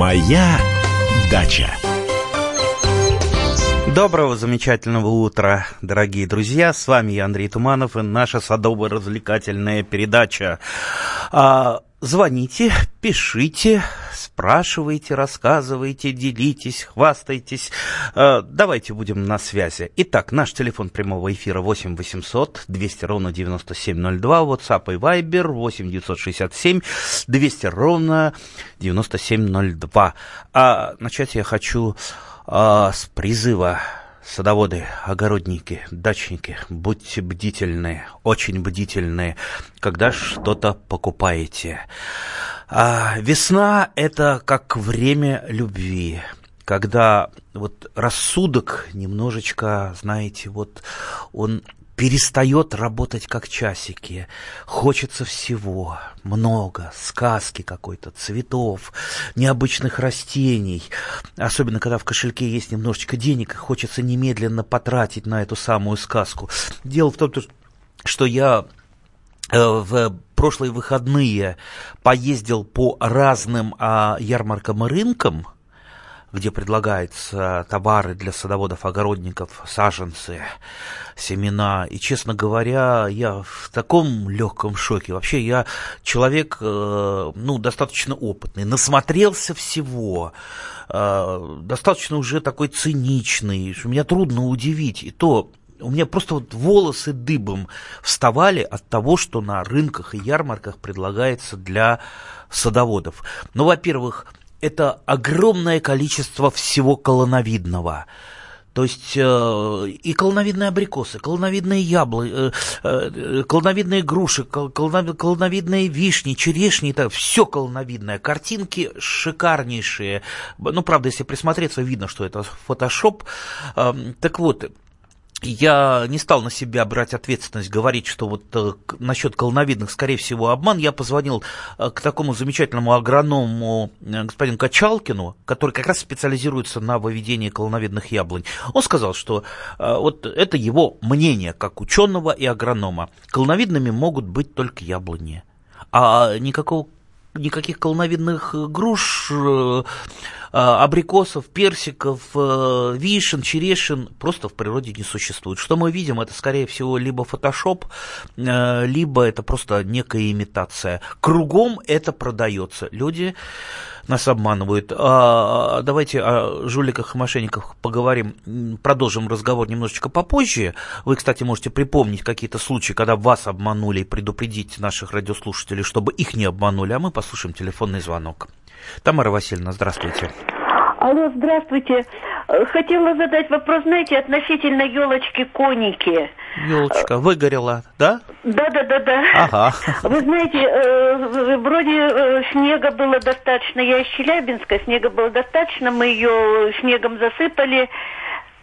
Моя дача. Доброго, замечательного утра, дорогие друзья. С вами я, Андрей Туманов, и наша садово-развлекательная передача. А, звоните, пишите, спрашивайте, рассказывайте, делитесь, хвастайтесь. А, давайте будем на связи. Итак, наш телефон прямого эфира 8 800 200 ровно 9702, WhatsApp и Viber 8 967 200 ровно 9702. А начать я хочу а, с призыва садоводы, огородники, дачники, будьте бдительны, очень бдительны, когда что-то покупаете. А, весна – это как время любви, когда вот рассудок немножечко, знаете, вот он перестает работать как часики. Хочется всего, много, сказки какой-то, цветов, необычных растений. Особенно, когда в кошельке есть немножечко денег, и хочется немедленно потратить на эту самую сказку. Дело в том, что я э, в прошлые выходные поездил по разным а, ярмаркам и рынкам – где предлагаются товары для садоводов, огородников, саженцы, семена. И, честно говоря, я в таком легком шоке. Вообще, я человек, э, ну, достаточно опытный, насмотрелся всего, э, достаточно уже такой циничный, что меня трудно удивить. И то у меня просто вот волосы дыбом вставали от того, что на рынках и ярмарках предлагается для садоводов. Ну, во-первых, это огромное количество всего колоновидного. То есть э, и колоновидные абрикосы, колоновидные яблоки, э, э, колоновидные груши, колоновидные вишни, черешни, это все колоновидное. Картинки шикарнейшие. Ну, правда, если присмотреться, видно, что это фотошоп. Э, так вот, я не стал на себя брать ответственность, говорить, что вот э, насчет колоновидных, скорее всего, обман. Я позвонил э, к такому замечательному агроному э, господину Качалкину, который как раз специализируется на выведении колоновидных яблонь. Он сказал, что э, вот это его мнение как ученого и агронома. Колоновидными могут быть только яблони. А никакого никаких колоновидных груш, э, а, абрикосов, персиков, э, вишен, черешин просто в природе не существует. Что мы видим, это скорее всего либо фотошоп, э, либо это просто некая имитация. Кругом это продается. Люди нас обманывают. А, давайте о жуликах и мошенниках поговорим, продолжим разговор немножечко попозже. Вы, кстати, можете припомнить какие-то случаи, когда вас обманули и предупредить наших радиослушателей, чтобы их не обманули, а мы послушаем телефонный звонок. Тамара Васильевна, здравствуйте. Алло, здравствуйте. Э, хотела задать вопрос, знаете, относительно елочки коники. Елочка выгорела, да? Да, да, да, да. Ага. Вы знаете, э, вроде э, снега было достаточно. Я из Челябинска, снега было достаточно, мы ее снегом засыпали.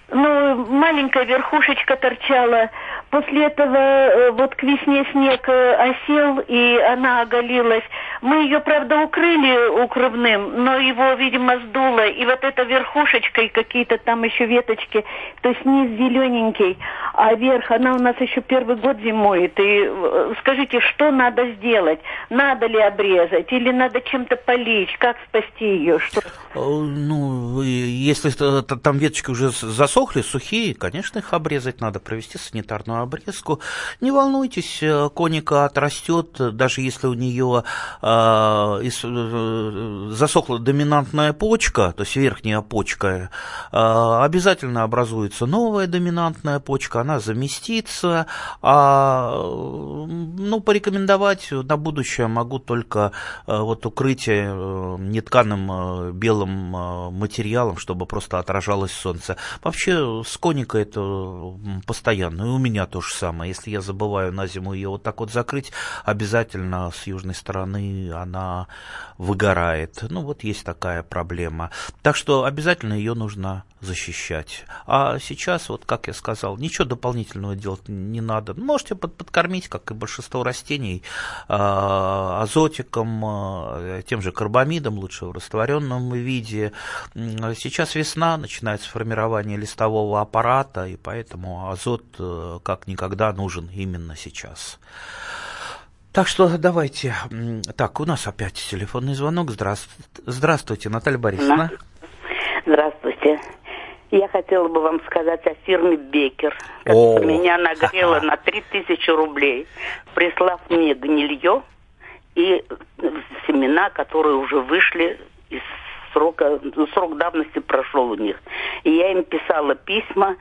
Ну, маленькая верхушечка торчала. После этого э, вот к весне снег э, осел, и она оголилась. Мы ее, правда, укрыли укрывным, но его, видимо, сдуло. И вот эта верхушечка и какие-то там еще веточки, то есть низ зелененький, а верх, она у нас еще первый год зимует. И э, скажите, что надо сделать? Надо ли обрезать или надо чем-то полить? Как спасти ее? Что? Ну, если там веточки уже засохли, сухие, конечно, их обрезать надо, провести санитарную обрезку. Не волнуйтесь, э, коника отрастет, даже если у нее э, э, засохла доминантная почка, то есть верхняя почка, э, обязательно образуется новая доминантная почка, она заместится. А, ну, порекомендовать на будущее могу только э, вот укрытие э, нетканым э, белым материалом, чтобы просто отражалось солнце. Вообще с коникой это постоянно, и у меня то же самое. Если я забываю на зиму ее вот так вот закрыть, обязательно с южной стороны она выгорает. Ну, вот есть такая проблема. Так что обязательно ее нужно защищать. А сейчас, вот как я сказал, ничего дополнительного делать не надо. Можете под, подкормить, как и большинство растений, а, азотиком, а, тем же карбамидом, лучше в растворенном виде. Сейчас весна, начинается формирование листового аппарата, и поэтому азот э, как никогда нужен именно сейчас. Так что давайте. Так, у нас опять телефонный звонок. Здравствуйте Наталья Борисовна. Здравствуйте. Я хотела бы вам сказать о фирме Бекер, которая меня нагрела на 3000 рублей, прислав мне гнилье и семена, которые уже вышли из срока, срок давности прошел у них. И я им писала письма,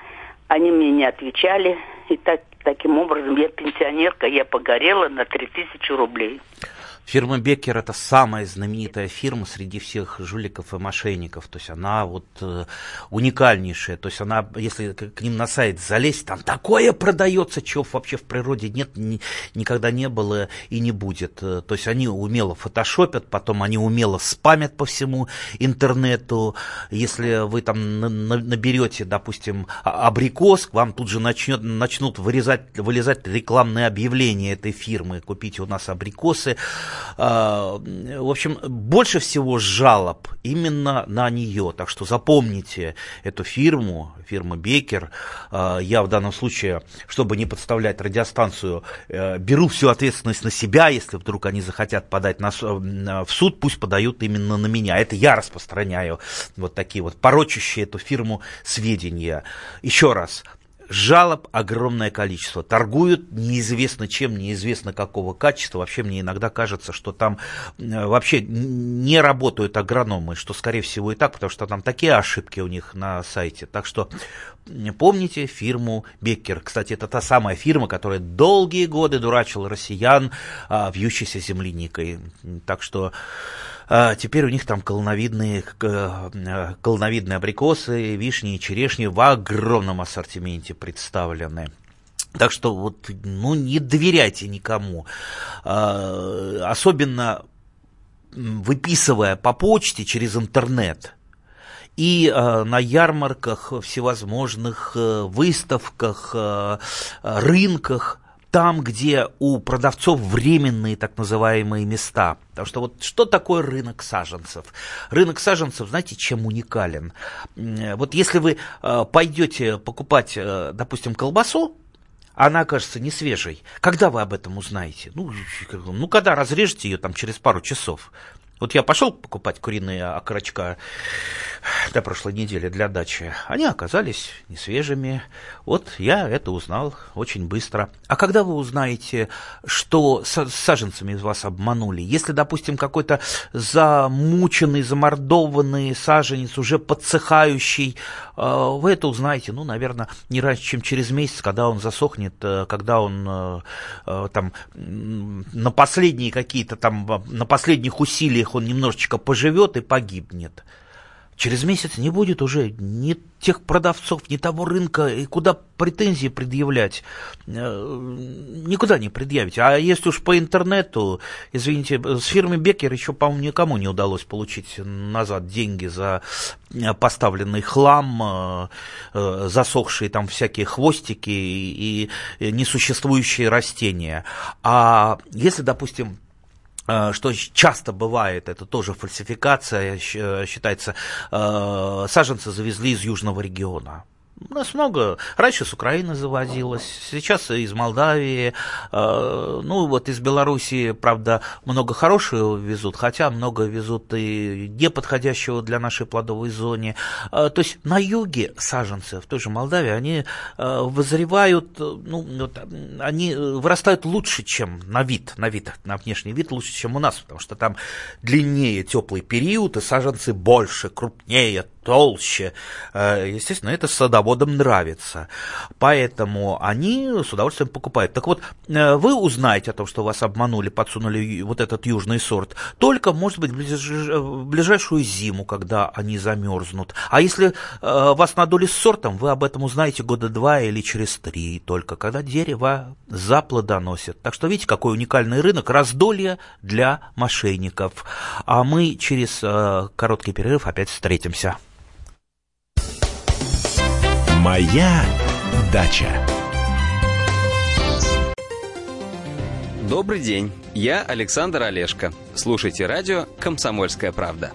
они мне не отвечали, и так, таким образом я пенсионерка, я погорела на 3000 рублей. Фирма Беккер это самая знаменитая фирма среди всех жуликов и мошенников. То есть она вот э, уникальнейшая. То есть она, если к ним на сайт залезть, там такое продается, чего вообще в природе нет, ни, никогда не было и не будет. Э, то есть они умело фотошопят, потом они умело спамят по всему интернету. Если вы там наберете, допустим, а, абрикос, к вам тут же начнет, начнут вырезать, вылезать рекламные объявления этой фирмы. Купите у нас абрикосы. А, в общем, больше всего жалоб именно на нее. Так что запомните эту фирму, фирма Бекер. А, я в данном случае, чтобы не подставлять радиостанцию, э, беру всю ответственность на себя. Если вдруг они захотят подать на, в суд, пусть подают именно на меня. Это я распространяю вот такие вот порочащие эту фирму сведения. Еще раз, Жалоб огромное количество. Торгуют неизвестно чем, неизвестно какого качества. Вообще мне иногда кажется, что там э, вообще не работают агрономы, что скорее всего и так, потому что там такие ошибки у них на сайте. Так что помните фирму Беккер. Кстати, это та самая фирма, которая долгие годы дурачила россиян а, вьющейся земляникой. Так что теперь у них там колоновидные, э, колоновидные абрикосы, вишни и черешни в огромном ассортименте представлены. Так что вот, ну, не доверяйте никому. А, особенно выписывая по почте через интернет и э, на ярмарках, всевозможных э, выставках, э, рынках там, где у продавцов временные так называемые места. Потому что вот что такое рынок саженцев? Рынок саженцев, знаете, чем уникален? Вот если вы э, пойдете покупать, э, допустим, колбасу, она окажется не свежей. Когда вы об этом узнаете? Ну, ну, когда разрежете ее там через пару часов. Вот я пошел покупать куриные окорочка до прошлой недели для дачи. Они оказались не свежими. Вот я это узнал очень быстро. А когда вы узнаете, что саженцами вас обманули? Если, допустим, какой-то замученный, замордованный саженец, уже подсыхающий, э, вы это узнаете, ну, наверное, не раньше, чем через месяц, когда он засохнет, э, когда он э, там на последние какие-то там, на последних усилиях он немножечко поживет и погибнет. Через месяц не будет уже ни тех продавцов, ни того рынка, и куда претензии предъявлять, э, никуда не предъявить. А если уж по интернету, извините, с фирмы Бекер еще, по-моему, никому не удалось получить назад деньги за э, поставленный хлам, э, засохшие там всякие хвостики и несуществующие растения. А если, допустим, что часто бывает, это тоже фальсификация, считается, э, саженцы завезли из южного региона. У нас много. Раньше с Украины завозилось, сейчас из Молдавии. Э, ну, вот из Белоруссии, правда, много хорошего везут, хотя много везут и неподходящего для нашей плодовой зоны. Э, то есть на юге саженцы, в той же Молдавии, они э, вызревают, ну, вот, они вырастают лучше, чем на вид, на вид, на внешний вид лучше, чем у нас, потому что там длиннее теплый период, и саженцы больше, крупнее, толще. Э, естественно, это садоводам нравится. Поэтому они с удовольствием покупают. Так вот, э, вы узнаете о том, что вас обманули, подсунули вот этот южный сорт, только, может быть, в ближайшую зиму, когда они замерзнут. А если э, вас надули с сортом, вы об этом узнаете года два или через три только, когда дерево заплодоносит. Так что видите, какой уникальный рынок, раздолье для мошенников. А мы через короткий перерыв опять встретимся. Моя дача. Добрый день, я Александр Олешко. Слушайте радио «Комсомольская правда».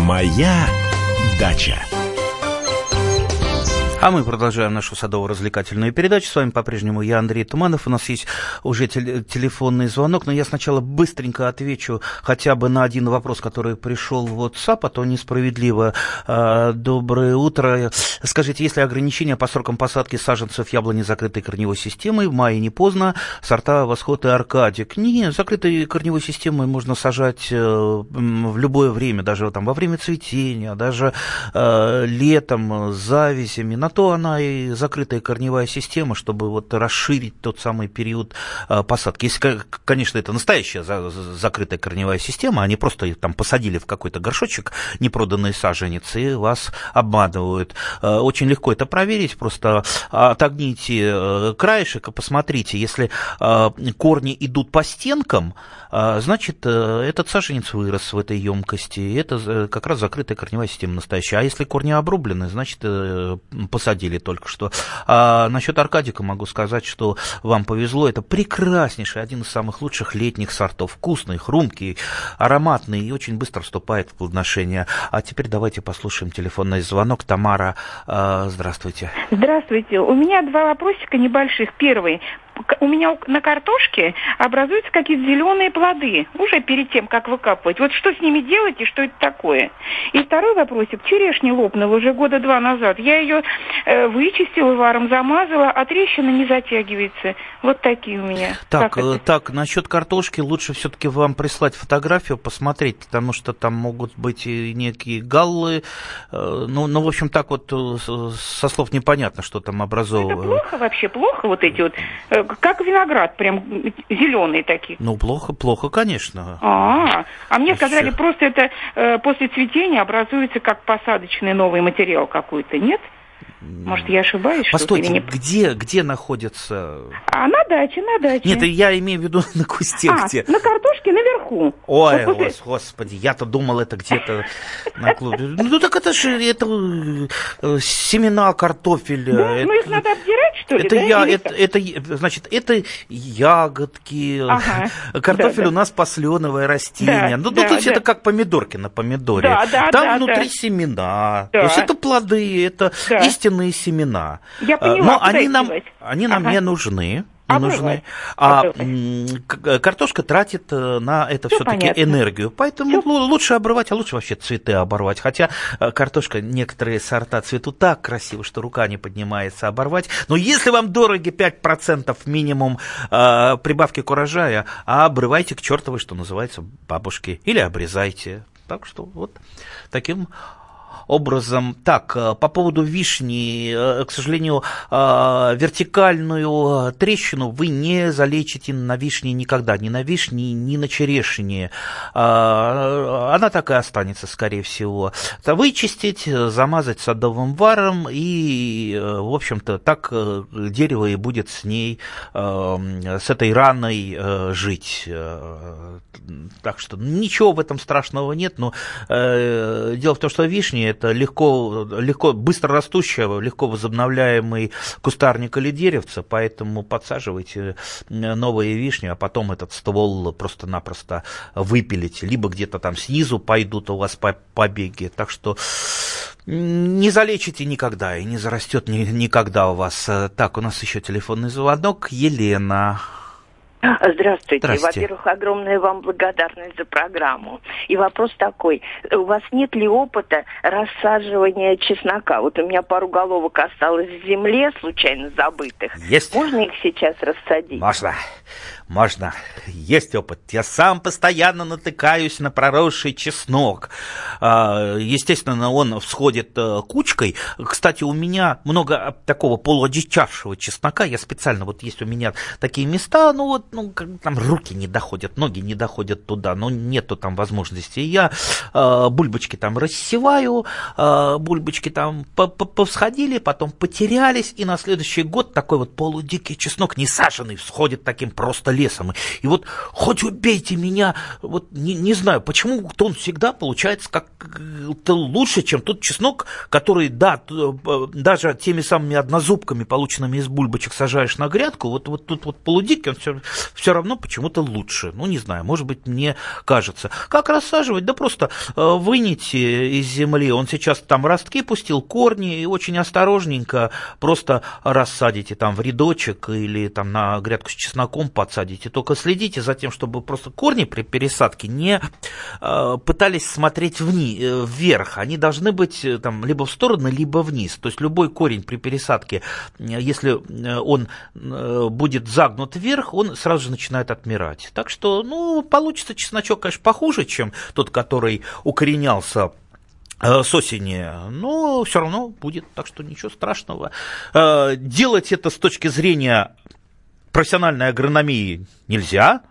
Моя дача. А мы продолжаем нашу садово-развлекательную передачу. С вами по-прежнему я, Андрей Туманов. У нас есть уже тел- телефонный звонок, но я сначала быстренько отвечу хотя бы на один вопрос, который пришел в WhatsApp, а то несправедливо. А, доброе утро. Скажите, есть ли ограничения по срокам посадки саженцев яблони закрытой корневой системой? В мае не поздно. Сорта «Восход» и «Аркадик». Не, закрытой корневой системой можно сажать э, в любое время, даже там во время цветения, даже э, летом, с завязями. На то она и закрытая корневая система, чтобы вот расширить тот самый период а, посадки. Если, конечно, это настоящая за, закрытая корневая система, они просто там посадили в какой-то горшочек непроданные саженец и вас обманывают. А, очень легко это проверить, просто отогните э, краешек и посмотрите, если а, корни идут по стенкам, значит, э, этот саженец вырос в этой емкости, это э, как раз закрытая корневая система настоящая. А если корни обрублены, значит, посадили только что. А насчет Аркадика могу сказать, что вам повезло. Это прекраснейший, один из самых лучших летних сортов. Вкусный, хрумкий, ароматный и очень быстро вступает в плодоношение. А теперь давайте послушаем телефонный звонок. Тамара, э, здравствуйте. Здравствуйте. У меня два вопросика небольших. Первый у меня на картошке образуются какие-то зеленые плоды уже перед тем, как выкапывать. Вот что с ними делать и что это такое? И второй вопросик. Черешня лопнула уже года два назад. Я ее вычистила варом, замазала, а трещина не затягивается. Вот такие у меня. Так, э, так насчет картошки лучше все-таки вам прислать фотографию, посмотреть, потому что там могут быть и некие галлы. Э, ну, ну, в общем, так вот э, со слов непонятно, что там образовывается. Это плохо вообще, плохо вот эти вот э, как виноград, прям зеленые такие. Ну, плохо, плохо, конечно. А, а мне сказали, просто это э, после цветения образуется как посадочный новый материал какой-то, нет? Может, я ошибаюсь? Постойте, не... где, где находится? А на даче, на даче. Нет, я имею в виду на кусте а, где. на картошке наверху. Ой, вот после... господи, я-то думал, это где-то на клубе. Ну, так это же это, э, семена картофеля. Да? Это, ну, их надо обдирать, что ли? Это, да? я, это, это, значит, это ягодки. Ага. Картофель да, у нас посленовое растение. Да, ну, да, то есть да. это как помидорки на помидоре. Да, да, Там да, внутри да. семена. Да. То есть это плоды, это да. истинные семена. Я поняла, Но они нам, они нам ага. не нужны не нужны. А картошка тратит э, на это все-таки энергию. Поэтому Всё. лучше обрывать, а лучше вообще цветы оборвать. Хотя э, картошка, некоторые сорта цветут так красиво, что рука не поднимается оборвать. Но если вам дороги 5% минимум э, прибавки к урожаю, а обрывайте к чертовой, что называется, бабушки. Или обрезайте. Так что вот таким образом. Так, э, по поводу вишни, э, к сожалению, э, вертикальную трещину вы не залечите на вишне никогда, ни на вишне, ни на черешне. Она так и останется, скорее всего. Вычистить, замазать садовым варом, и, в общем-то, так дерево и будет с ней, с этой раной жить. Так что ничего в этом страшного нет, но дело в том, что вишня это легко, легко, быстро растущего, легко возобновляемый кустарник или деревце, поэтому подсаживайте новые вишни, а потом этот ствол просто-напросто выпилите, либо где-то там снизу пойдут у вас побеги, так что не залечите никогда и не зарастет никогда у вас. Так, у нас еще телефонный звонок. Елена. Здравствуйте. Во-первых, огромная вам благодарность за программу. И вопрос такой. У вас нет ли опыта рассаживания чеснока? Вот у меня пару головок осталось в земле, случайно забытых. Есть. Можно их сейчас рассадить? Можно. Можно. Есть опыт. Я сам постоянно натыкаюсь на проросший чеснок. А, естественно, он всходит э, кучкой. Кстати, у меня много такого полуодичавшего чеснока. Я специально, вот есть у меня такие места, ну вот, ну, там руки не доходят, ноги не доходят туда, но нету там возможности. Я э, бульбочки там рассеваю, э, бульбочки там повсходили, потом потерялись, и на следующий год такой вот полудикий чеснок, не саженный, всходит таким просто лесом. И вот хоть убейте меня, вот не, не знаю, почему он всегда получается как-то лучше, чем тот чеснок, который, да, даже теми самыми однозубками, полученными из бульбочек, сажаешь на грядку, вот, вот тут вот полудикий, он все, все равно почему-то лучше. Ну, не знаю, может быть, мне кажется. Как рассаживать? Да просто э, выните из земли. Он сейчас там ростки пустил, корни, и очень осторожненько просто рассадите там в рядочек или там на грядку с чесноком подсадите. Только следите за тем, чтобы просто корни при пересадке не э, пытались смотреть вни, э, вверх. Они должны быть там либо в сторону, либо вниз. То есть любой корень при пересадке, если он будет загнут вверх, он сразу же начинает отмирать. Так что, ну, получится чесночок, конечно, похуже, чем тот, который укоренялся э, с осени, но все равно будет, так что ничего страшного. Э, делать это с точки зрения профессиональной агрономии нельзя,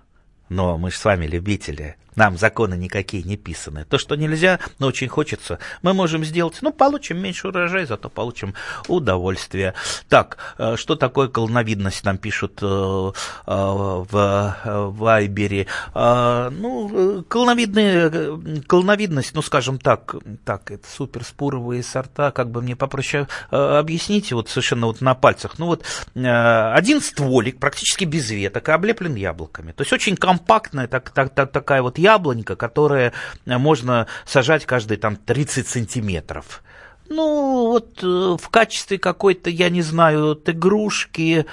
но мы же с вами любители нам законы никакие не писаны. То, что нельзя, но очень хочется, мы можем сделать. Ну, получим меньше урожая, зато получим удовольствие. Так, э, что такое колоновидность, нам пишут э, э, в Вайбере. Ну, колоновидные, колоновидность, ну, скажем так, так, это суперспоровые сорта, как бы мне попроще объясните, вот совершенно вот на пальцах. Ну, вот один стволик, практически без веток, облеплен яблоками. То есть очень компактная так, так, так, такая вот яблонька, которое можно сажать каждые там 30 сантиметров. Ну, вот э, в качестве какой-то, я не знаю, игрушки,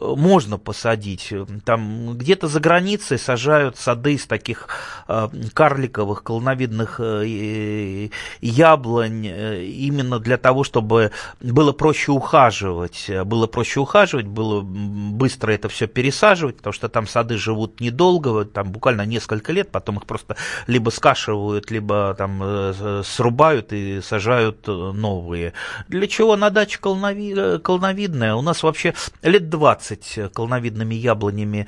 можно посадить. Там где-то за границей сажают сады из таких э, карликовых колоновидных э, яблонь э, именно для того, чтобы было проще ухаживать. Было проще ухаживать, было быстро это все пересаживать, потому что там сады живут недолго, там буквально несколько лет, потом их просто либо скашивают, либо там срубают и сажают новые. Для чего на даче колоновидная? У нас вообще лет 20 колоновидными яблонями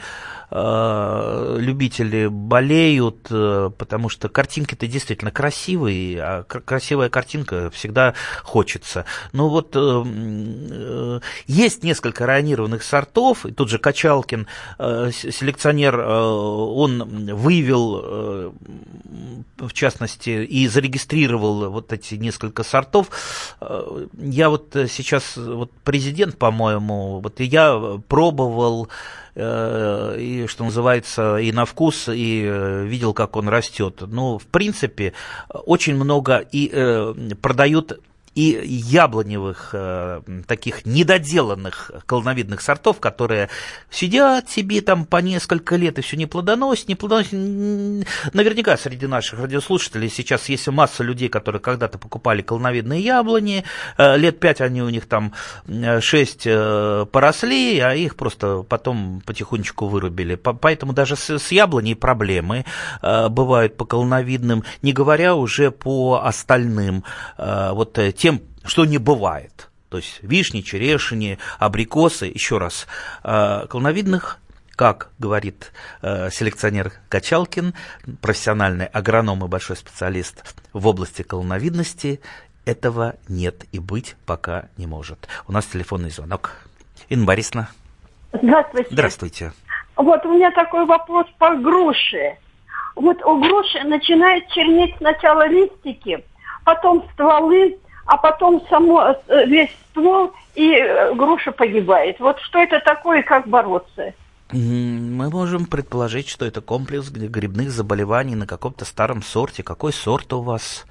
э, любители болеют, э, потому что картинки-то действительно красивые, а красивая картинка всегда хочется. Но вот э, э, есть несколько районированных сортов, и тут же Качалкин, э, селекционер, э, он выявил, э, в частности, и зарегистрировал вот эти несколько сортов. Э, я вот сейчас, вот президент, по-моему, вот я пробовал э, и, что называется, и на вкус, и э, видел, как он растет. Ну, в принципе, очень много и э, продают и яблоневых таких недоделанных колоновидных сортов, которые сидят себе там по несколько лет и все не плодоносят, не плодоносят. Наверняка среди наших радиослушателей сейчас есть масса людей, которые когда-то покупали колоновидные яблони, лет пять они у них там шесть поросли, а их просто потом потихонечку вырубили. Поэтому даже с яблоней проблемы бывают по колоновидным, не говоря уже по остальным вот тем, что не бывает. То есть вишни, черешни, абрикосы, еще раз, э, колоновидных как говорит э, селекционер Качалкин, профессиональный агроном и большой специалист в области колоновидности, этого нет и быть пока не может. У нас телефонный звонок. Инна Борисовна. Здравствуйте. Здравствуйте. Вот у меня такой вопрос по груше. Вот у груши начинает чернеть сначала листики, потом стволы, а потом само, э, весь ствол и э, груша погибает. Вот что это такое и как бороться? Мы можем предположить, что это комплекс грибных заболеваний на каком-то старом сорте. Какой сорт у вас?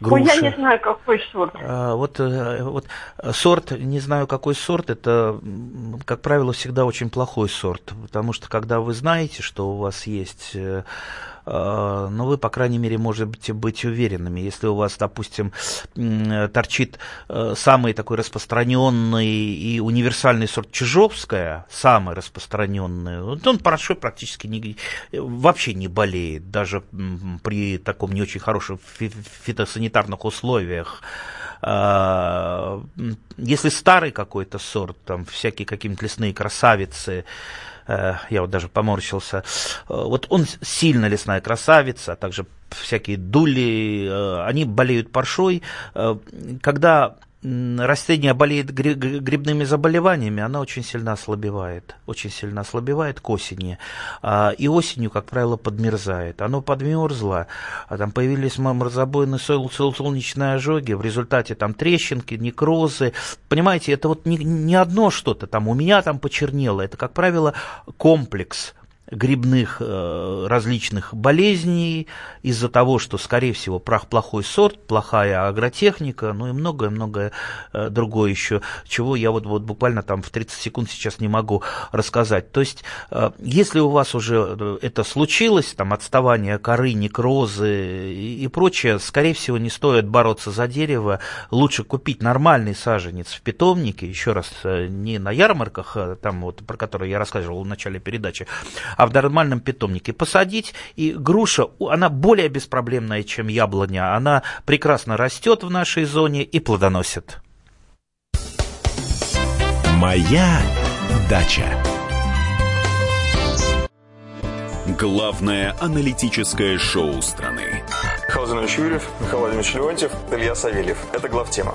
груши. Ой, я не знаю, какой сорт. А, вот, э, вот сорт, не знаю, какой сорт, это, как правило, всегда очень плохой сорт, потому что когда вы знаете, что у вас есть но вы, по крайней мере, можете быть уверенными. Если у вас, допустим, торчит э, самый такой распространенный и универсальный сорт Чижовская, самый распространенный, он хорошо практически не, вообще не болеет, даже при таком не очень хороших фитосанитарных условиях. Э, если старый какой-то сорт, там всякие какие-нибудь лесные красавицы, Э, я вот даже поморщился, э, вот он сильно лесная красавица, а также всякие дули, э, они болеют паршой. Когда растение болеет грибными заболеваниями, она очень сильно ослабевает, очень сильно ослабевает к осени, а, и осенью, как правило, подмерзает. Оно подмерзло, а там появились морозобойные сол, сол, солнечные ожоги, в результате там трещинки, некрозы. Понимаете, это вот не, не одно что-то, там у меня там почернело, это, как правило, комплекс грибных э, различных болезней из-за того, что, скорее всего, прах плохой сорт, плохая агротехника, ну и многое-многое э, другое еще, чего я вот, вот буквально там в 30 секунд сейчас не могу рассказать. То есть, э, если у вас уже это случилось, там отставание коры, некрозы и, и прочее, скорее всего, не стоит бороться за дерево, лучше купить нормальный саженец в питомнике, еще раз, не на ярмарках, там вот, про которые я рассказывал в начале передачи, а в нормальном питомнике посадить, и груша, она более беспроблемная, чем яблоня, она прекрасно растет в нашей зоне и плодоносит. Моя дача. Главное аналитическое шоу страны. Михаил Владимирович Юрьев, Михаил Владимирович Леонтьев, Илья Савельев. Это главтема.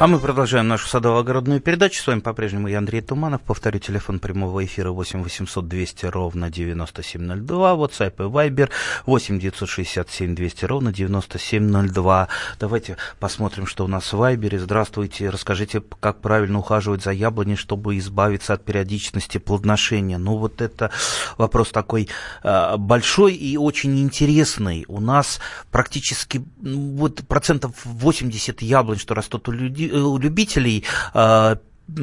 А мы продолжаем нашу садово-огородную передачу. С вами по-прежнему я, Андрей Туманов. Повторю, телефон прямого эфира 8 800 200 ровно 9702. WhatsApp и Viber 8 967 200 ровно 9702. Давайте посмотрим, что у нас в Viber. Здравствуйте. Расскажите, как правильно ухаживать за яблоней, чтобы избавиться от периодичности плодоношения. Ну, вот это вопрос такой э, большой и очень интересный. У нас практически ну, вот процентов 80 яблонь, что растут у людей, любителей а,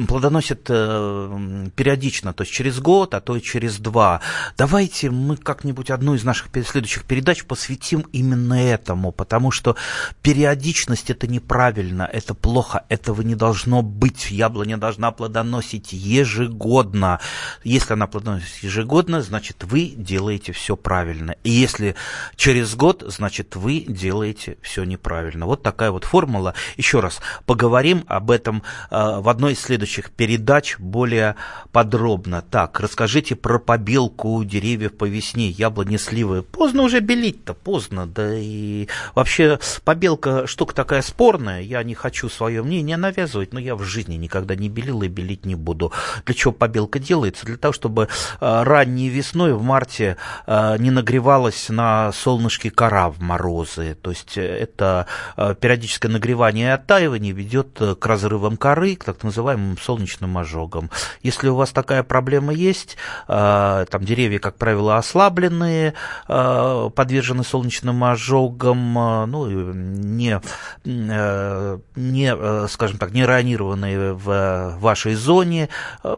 плодоносит э, периодично, то есть через год, а то и через два. Давайте мы как-нибудь одну из наших следующих передач посвятим именно этому, потому что периодичность это неправильно, это плохо, этого не должно быть. Яблоня должна плодоносить ежегодно. Если она плодоносит ежегодно, значит вы делаете все правильно. И если через год, значит вы делаете все неправильно. Вот такая вот формула. Еще раз поговорим об этом э, в одной из следующих следующих передач более подробно. Так, расскажите про побелку деревьев по весне, яблони, сливы. Поздно уже белить-то, поздно. Да и вообще побелка штука такая спорная. Я не хочу свое мнение навязывать, но я в жизни никогда не белил и белить не буду. Для чего побелка делается? Для того, чтобы а, ранней весной в марте а, не нагревалась на солнышке кора в морозы. То есть это а, периодическое нагревание и оттаивание ведет к разрывам коры, к так называемым солнечным ожогом. Если у вас такая проблема есть, э, там деревья, как правило, ослабленные, э, подвержены солнечным ожогам, э, ну, не, не, скажем так, не ранированные в вашей зоне,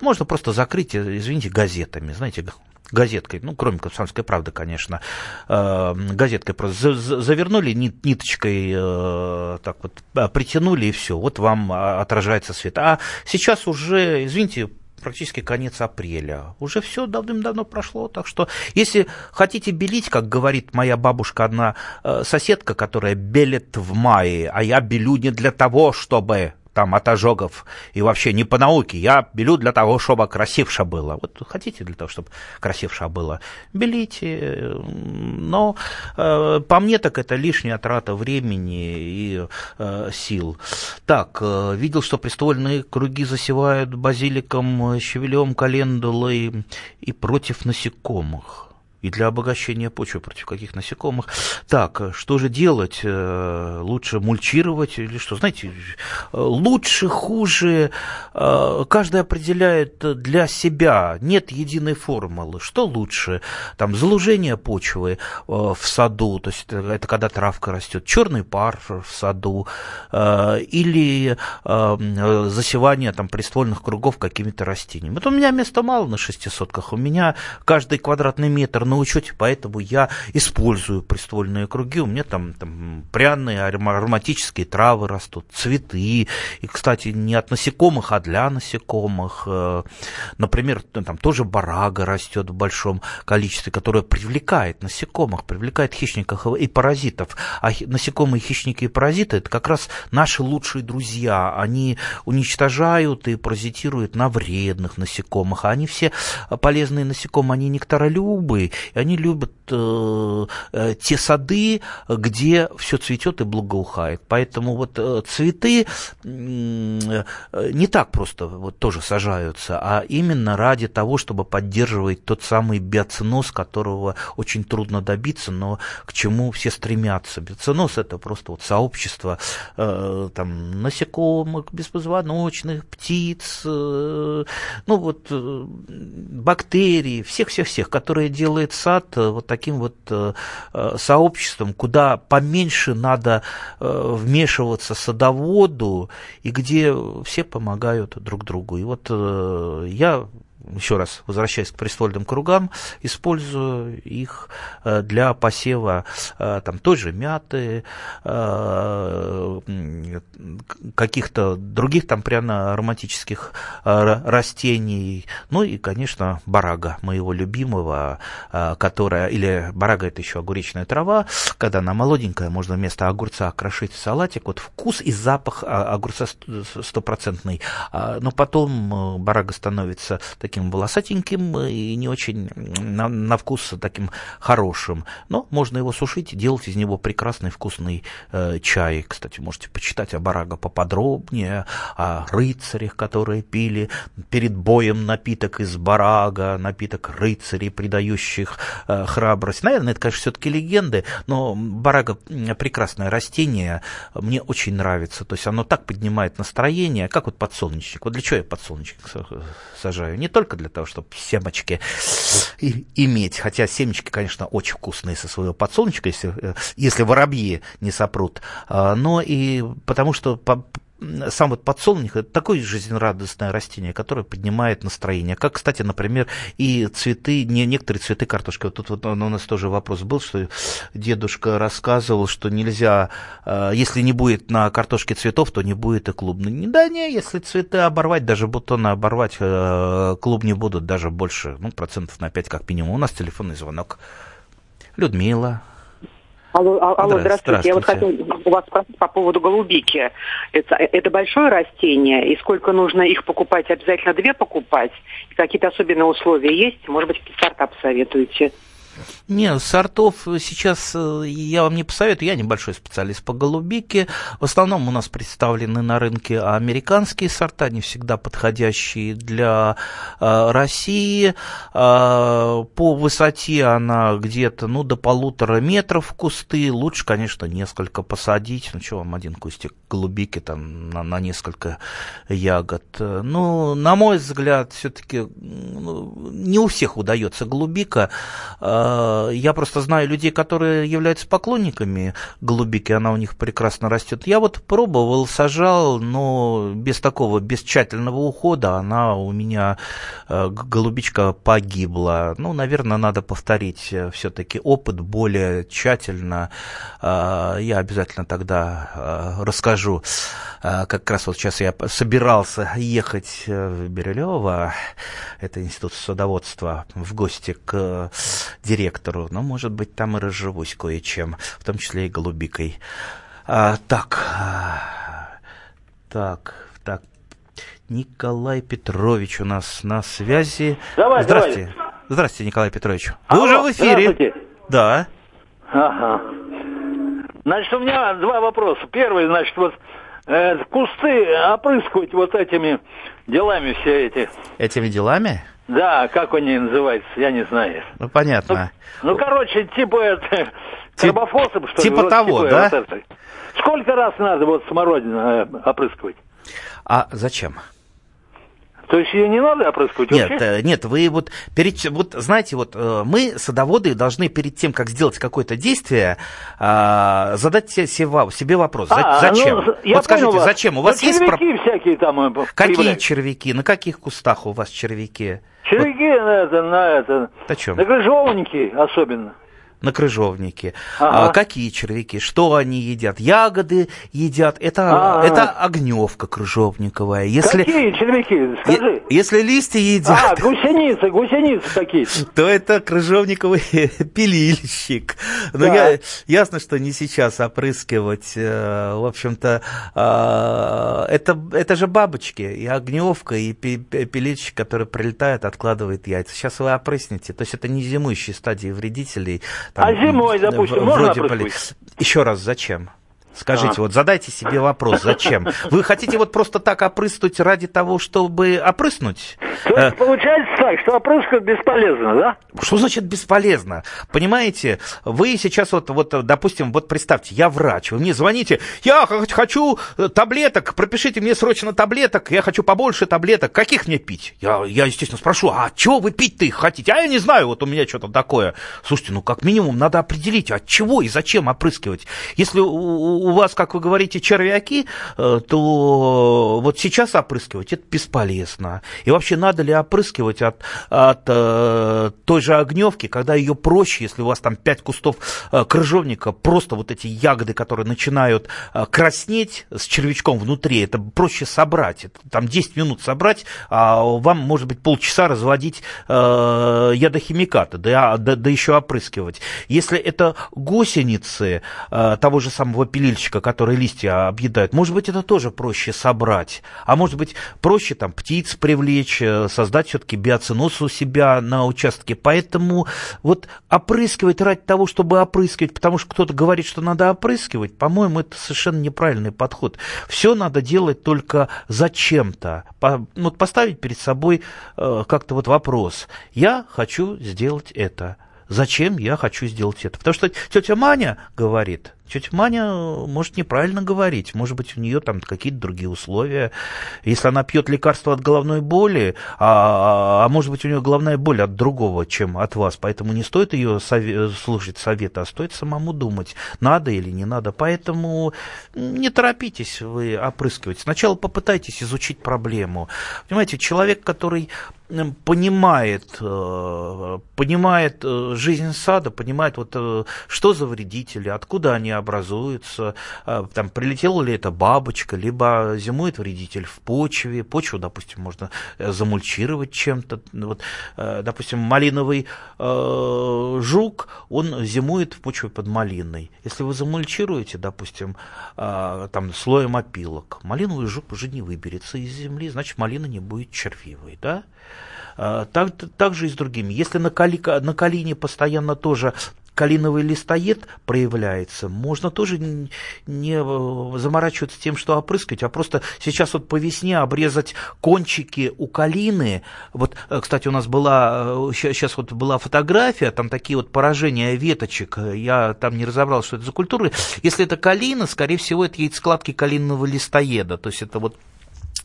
можно просто закрыть, извините, газетами, знаете, газеткой, ну, кроме «Комсомольской правды», конечно, газеткой просто завернули ниточкой, так вот, притянули, и все, вот вам отражается свет. А сейчас уже, извините, практически конец апреля. Уже все давным-давно прошло. Так что, если хотите белить, как говорит моя бабушка, одна э, соседка, которая белит в мае, а я белю не для того, чтобы там от ожогов и вообще не по науке. Я белю для того, чтобы красивше было. Вот хотите для того, чтобы красивше было, белите. Но э, по мне так это лишняя трата времени и э, сил. Так, э, видел, что престольные круги засевают базиликом, щавелем, календулой и против насекомых и для обогащения почвы против каких насекомых. Так, что же делать? Э, лучше мульчировать или что? Знаете, лучше, хуже, э, каждый определяет для себя, нет единой формулы. Что лучше? Там залужение почвы э, в саду, то есть это когда травка растет, черный пар в саду, или засевание там приствольных кругов какими-то растениями. Это у меня места мало на шестисотках, у меня каждый квадратный метр на учете, поэтому я использую приствольные круги. У меня там, там пряные ароматические травы растут, цветы. И, кстати, не от насекомых, а для насекомых. Э, например, там тоже барага растет в большом количестве, которая привлекает насекомых, привлекает хищников и паразитов. А насекомые, хищники и паразиты – это как раз наши лучшие друзья. Они уничтожают и паразитируют на вредных насекомых. А они все полезные насекомые, они нектаролюбы, и они любят э, э, те сады, где все цветет и благоухает. Поэтому вот э, цветы э, не так просто вот тоже сажаются, а именно ради того, чтобы поддерживать тот самый биоценоз, которого очень трудно добиться, но к чему все стремятся. Биоценоз это просто вот сообщество э, там, насекомых, беспозвоночных, птиц, э, ну вот э, бактерий, всех-всех-всех, которые делают сад э, вот таким вот э, э, сообществом, куда поменьше надо вмешиваться садоводу, и где все помогают друг другу. И вот я еще раз возвращаясь к приствольным кругам, использую их э, для посева э, там, той же мяты, э, каких-то других там пряно-ароматических растений, ну и, конечно, барага моего любимого, которая, или барага это еще огуречная трава, когда она молоденькая, можно вместо огурца крошить салатик, вот вкус и запах огурца стопроцентный, а, но потом барага становится таким волосатеньким и не очень на, на вкус таким хорошим. Но можно его сушить и делать из него прекрасный вкусный э, чай. Кстати, можете почитать о Барага поподробнее, о рыцарях, которые пили перед боем напиток из Барага, напиток рыцарей, придающих э, храбрость. Наверное, это, конечно, все-таки легенды, но Барага прекрасное растение, мне очень нравится. То есть оно так поднимает настроение, как вот подсолнечник. Вот для чего я подсолнечник сажаю? Не только только для того, чтобы семечки и, иметь. Хотя семечки, конечно, очень вкусные со своего подсолнечка, если, э, если воробьи не сопрут. А, но и потому что сам вот подсолнух это такое жизнерадостное растение, которое поднимает настроение. Как, кстати, например, и цветы, не, некоторые цветы картошки. Вот тут вот у нас тоже вопрос был, что дедушка рассказывал, что нельзя, э, если не будет на картошке цветов, то не будет и клубной. Да не, если цветы оборвать, даже бутоны оборвать, э, клуб не будут даже больше, ну, процентов на 5 как минимум. У нас телефонный звонок. Людмила. Алло, а, алло здравствуйте. здравствуйте. Я вот хотела у вас спросить по поводу голубики. Это, это большое растение, и сколько нужно их покупать? Обязательно две покупать? Какие-то особенные условия есть? Может быть, стартап советуете? Нет, сортов сейчас э, я вам не посоветую, я небольшой специалист по голубике. В основном у нас представлены на рынке американские сорта, не всегда подходящие для э, России. Э, по высоте она где-то ну, до полутора метров кусты. Лучше, конечно, несколько посадить. Ну, что вам один кустик голубики там на, на несколько ягод. Ну, на мой взгляд, все-таки ну, не у всех удается голубика. Э, я просто знаю людей, которые являются поклонниками голубики, она у них прекрасно растет. Я вот пробовал, сажал, но без такого, без тщательного ухода она у меня, э, голубичка, погибла. Ну, наверное, надо повторить э, все-таки опыт более тщательно. Я обязательно тогда расскажу. Как раз вот сейчас я собирался ехать в Бирюлево, это институт садоводства, в гости к директору, но, может быть, там и разживусь кое-чем, в том числе и голубикой. А, так, так, так, Николай Петрович у нас на связи. Давай, Здравствуйте. Давай. Здравствуйте, Николай Петрович. Вы Алло, уже в эфире. Здравствуйте. Да. Ага. Значит, у меня два вопроса. Первый, значит, вот э, кусты опрыскивать вот этими делами все эти. Этими делами? Да, как они называются, я не знаю. Ну, понятно. Ну, ну короче, типа это, карбофосом, что типа ли. Типа того, вот, да? Вот Сколько раз надо вот смородину э, опрыскивать? А зачем? То есть ее не надо опрыскивать Нет, вообще? Э, нет, вы вот, перед, вот знаете, вот э, мы, садоводы, должны перед тем, как сделать какое-то действие, задать себе, себе вопрос. А, зачем? Ну, я вот скажите, вас. зачем? У вас ну, есть... Червяки всякие там Какие червяки? На каких кустах у вас червяки? На это, на это. На крыжовники особенно на крыжовнике. Ага. А, какие червяки, что они едят? Ягоды едят. Это, это огневка крыжовниковая. Если, какие червяки? Скажи. Если листья едят... А, гусеницы, гусеницы какие То это крыжовниковый пилильщик. Но ну, я, ясно, что не сейчас опрыскивать. Э, в общем-то, а, это, это же бабочки. И огневка, и пилильщик, который прилетает, откладывает яйца. Сейчас вы опрыснете. То есть это не зимующие стадии вредителей. Там, а зимой, допустим, можно опрыскивать? Еще раз, зачем? Скажите, а. вот задайте себе вопрос, зачем? Вы хотите вот просто так опрыснуть ради того, чтобы опрыснуть? То есть э, получается так, что опрыскивать бесполезно, да? Что значит бесполезно? Понимаете, вы сейчас вот, вот, допустим, вот представьте, я врач, вы мне звоните, я хочу таблеток, пропишите мне срочно таблеток, я хочу побольше таблеток, каких мне пить? Я, я естественно, спрошу, а чего вы пить-то их хотите? А я не знаю, вот у меня что-то такое. Слушайте, ну как минимум надо определить, от чего и зачем опрыскивать. Если у, у вас, как вы говорите, червяки, э, то вот сейчас опрыскивать это бесполезно. И вообще надо ли опрыскивать от, от э, той же огневки, когда ее проще, если у вас там 5 кустов э, крыжовника, просто вот эти ягоды, которые начинают э, краснеть с червячком внутри, это проще собрать. Это, там 10 минут собрать, а вам, может быть, полчаса разводить э, ядохимикаты, да, да, да еще опрыскивать. Если это гусеницы э, того же самого пилильщика, который листья объедает, может быть, это тоже проще собрать. А может быть, проще там птиц привлечь, э, создать все-таки биоценоз у себя на участке. Поэтому вот опрыскивать ради того, чтобы опрыскивать, потому что кто-то говорит, что надо опрыскивать, по-моему, это совершенно неправильный подход. Все надо делать только зачем-то. По, ну, поставить перед собой э, как-то вот вопрос. Я хочу сделать это. Зачем я хочу сделать это? Потому что тетя Маня говорит, Тетя Маня э, может неправильно говорить, может быть, у нее там какие-то другие условия. Если она пьет лекарство от головной боли, а, а может быть, у нее головная боль от другого, чем от вас, поэтому не стоит ее сове- слушать совета, а стоит самому думать, надо или не надо. Поэтому не торопитесь вы опрыскивать. Сначала попытайтесь изучить проблему. Понимаете, человек, который понимает, э, понимает э, жизнь сада, понимает, вот, что за вредители, откуда они образуется, а, там, прилетела ли это бабочка, либо зимует вредитель в почве, почву, допустим, можно э, замульчировать чем-то, вот, э, допустим, малиновый э, жук, он зимует в почве под малиной. Если вы замульчируете, допустим, э, там, слоем опилок, малиновый жук уже не выберется из земли, значит, малина не будет червивой, да? А, так, так же и с другими. Если на, кали, на калине постоянно тоже калиновый листоед проявляется, можно тоже не э, заморачиваться тем, что опрыскать, а просто сейчас вот по весне обрезать кончики у калины. Вот, э, кстати, у нас была, сейчас э, вот была фотография, там такие вот поражения веточек, я там не разобрал, что это за культуры. Если это калина, скорее всего, это яйцекладки калинового листоеда, то есть это вот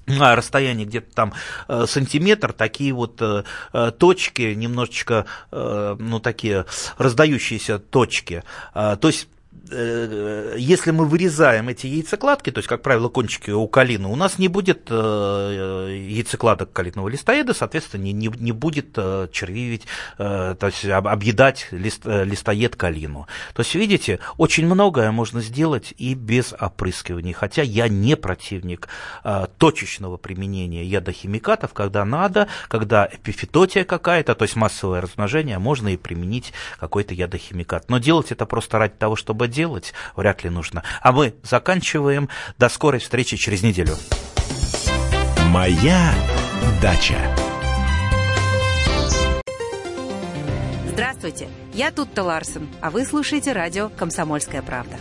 на расстоянии где-то там э, сантиметр такие вот э, э, точки, немножечко, ну, такие раздающиеся точки. То есть Э, если мы вырезаем эти яйцекладки, то есть, как правило, кончики у калины, у нас не будет э, яйцекладок калитного листоеда, соответственно, не, не, не будет э, червивить, то есть объедать лист, листоед калину. То есть, видите, очень многое можно сделать и без опрыскивания, хотя я не противник точечного применения ядохимикатов, когда надо, когда эпифитотия какая-то, то есть массовое размножение, можно и применить какой-то ядохимикат. Но делать это просто ради того, чтобы делать вряд ли нужно. А мы заканчиваем. До скорой встречи через неделю. Моя дача. Здравствуйте, я Тутта Ларсен, а вы слушаете радио «Комсомольская правда».